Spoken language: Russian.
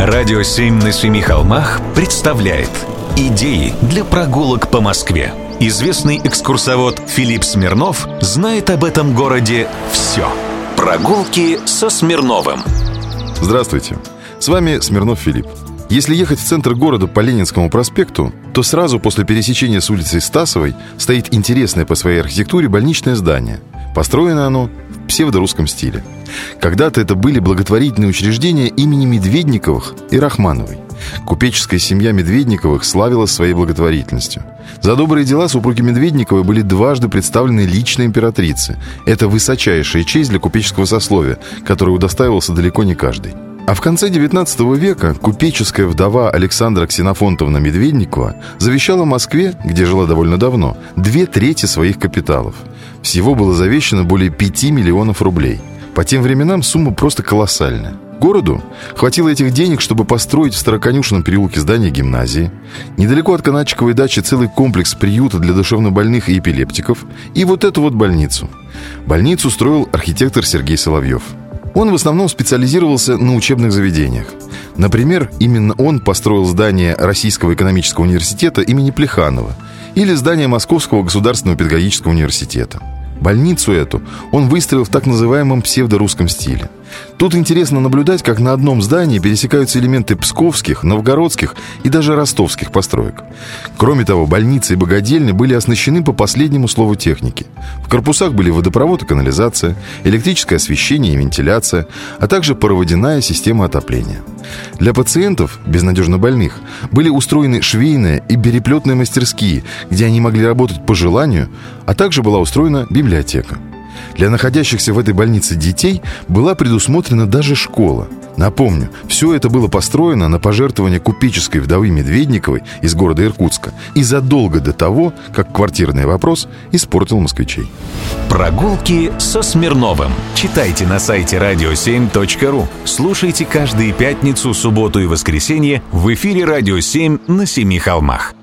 Радио «Семь на семи холмах» представляет Идеи для прогулок по Москве. Известный экскурсовод Филипп Смирнов знает об этом городе все. Прогулки со Смирновым. Здравствуйте. С вами Смирнов Филипп. Если ехать в центр города по Ленинскому проспекту, то сразу после пересечения с улицей Стасовой стоит интересное по своей архитектуре больничное здание. Построено оно псевдорусском стиле. Когда-то это были благотворительные учреждения имени Медведниковых и Рахмановой. Купеческая семья Медведниковых славилась своей благотворительностью. За добрые дела супруги Медведниковы были дважды представлены лично императрице. Это высочайшая честь для купеческого сословия, которой удостаивался далеко не каждый. А в конце XIX века купеческая вдова Александра Ксенофонтовна Медведникова завещала Москве, где жила довольно давно, две трети своих капиталов. Всего было завещано более 5 миллионов рублей. По тем временам сумма просто колоссальная. Городу хватило этих денег, чтобы построить в Староконюшенном переулке здание гимназии, недалеко от Канатчиковой дачи целый комплекс приюта для душевнобольных и эпилептиков, и вот эту вот больницу. Больницу строил архитектор Сергей Соловьев – он в основном специализировался на учебных заведениях. Например, именно он построил здание Российского экономического университета имени Плеханова или здание Московского государственного педагогического университета. Больницу эту он выстроил в так называемом псевдорусском стиле – Тут интересно наблюдать, как на одном здании пересекаются элементы псковских, новгородских и даже ростовских построек. Кроме того, больницы и богадельни были оснащены по последнему слову техники. В корпусах были водопровод и канализация, электрическое освещение и вентиляция, а также проводяная система отопления. Для пациентов, безнадежно больных, были устроены швейные и переплетные мастерские, где они могли работать по желанию, а также была устроена библиотека. Для находящихся в этой больнице детей была предусмотрена даже школа. Напомню, все это было построено на пожертвование купеческой вдовы Медведниковой из города Иркутска и задолго до того, как квартирный вопрос испортил москвичей. Прогулки со Смирновым. Читайте на сайте radio7.ru. Слушайте каждые пятницу, субботу и воскресенье в эфире «Радио 7» на Семи холмах.